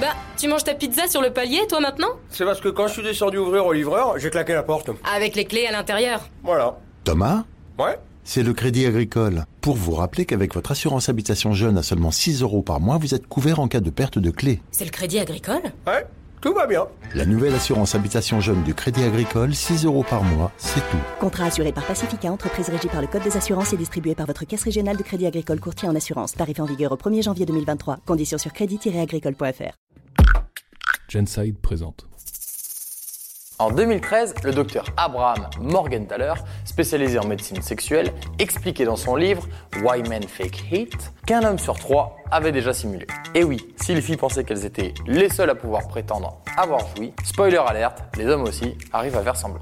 Bah, tu manges ta pizza sur le palier, toi maintenant C'est parce que quand je suis descendu ouvrir au livreur, j'ai claqué la porte. Avec les clés à l'intérieur. Voilà. Thomas Ouais C'est le Crédit Agricole. Pour vous rappeler qu'avec votre assurance habitation jeune à seulement 6 euros par mois, vous êtes couvert en cas de perte de clé. C'est le crédit agricole Ouais, tout va bien. La nouvelle assurance habitation jeune du Crédit Agricole, 6 euros par mois, c'est tout. Contrat assuré par Pacifica, entreprise régie par le Code des assurances et distribué par votre caisse régionale de crédit agricole courtier en assurance. Tarif en vigueur au 1er janvier 2023. Conditions sur crédit-agricole.fr. Genside présente. En 2013, le docteur Abraham Morgenthaler, spécialisé en médecine sexuelle, expliquait dans son livre Why Men Fake Hate qu'un homme sur trois avait déjà simulé. Et oui, si les filles pensaient qu'elles étaient les seules à pouvoir prétendre avoir joui, spoiler alerte, les hommes aussi arrivent à faire semblant.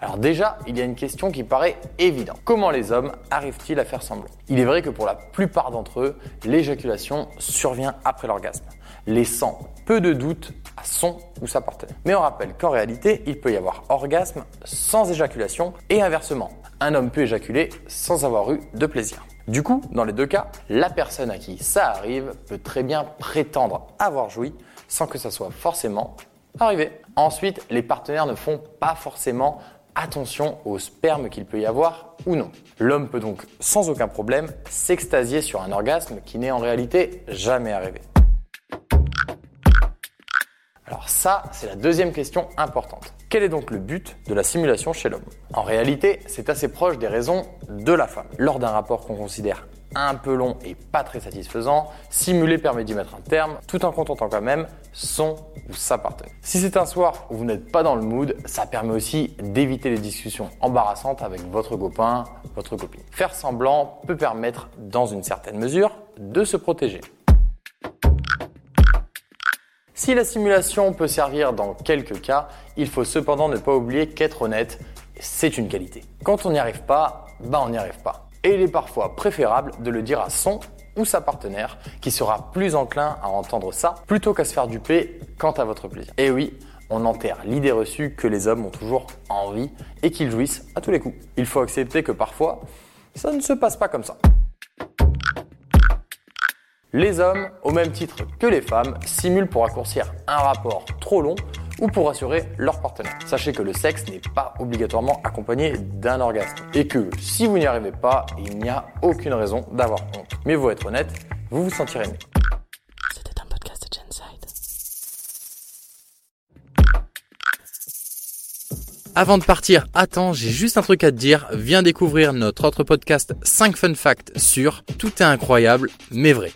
Alors déjà, il y a une question qui paraît évidente. Comment les hommes arrivent-ils à faire semblant? Il est vrai que pour la plupart d'entre eux, l'éjaculation survient après l'orgasme, laissant peu de doute à son ou sa partenaire. Mais on rappelle qu'en réalité, il peut y avoir orgasme sans éjaculation et inversement. Un homme peut éjaculer sans avoir eu de plaisir. Du coup, dans les deux cas, la personne à qui ça arrive peut très bien prétendre avoir joui sans que ça soit forcément arrivé. Ensuite, les partenaires ne font pas forcément attention au sperme qu'il peut y avoir ou non. L'homme peut donc sans aucun problème s'extasier sur un orgasme qui n'est en réalité jamais arrivé. Alors ça, c'est la deuxième question importante. Quel est donc le but de la simulation chez l'homme? En réalité, c'est assez proche des raisons de la femme. Lors d'un rapport qu'on considère un peu long et pas très satisfaisant, simuler permet d'y mettre un terme, tout en contentant quand même son ou sa partenaire. Si c'est un soir où vous n'êtes pas dans le mood, ça permet aussi d'éviter les discussions embarrassantes avec votre copain, votre copine. Faire semblant peut permettre, dans une certaine mesure, de se protéger. Si la simulation peut servir dans quelques cas, il faut cependant ne pas oublier qu'être honnête, c'est une qualité. Quand on n'y arrive pas, bah on n'y arrive pas. Et il est parfois préférable de le dire à son ou sa partenaire qui sera plus enclin à entendre ça plutôt qu'à se faire duper quant à votre plaisir. Et oui, on enterre l'idée reçue que les hommes ont toujours envie et qu'ils jouissent à tous les coups. Il faut accepter que parfois, ça ne se passe pas comme ça. Les hommes, au même titre que les femmes, simulent pour raccourcir un rapport trop long ou pour rassurer leur partenaire. Sachez que le sexe n'est pas obligatoirement accompagné d'un orgasme et que si vous n'y arrivez pas, il n'y a aucune raison d'avoir honte. Mais vous être honnête, vous vous sentirez mieux. C'était un podcast de Genside. Avant de partir, attends, j'ai juste un truc à te dire. Viens découvrir notre autre podcast 5 fun facts sur Tout est incroyable mais vrai.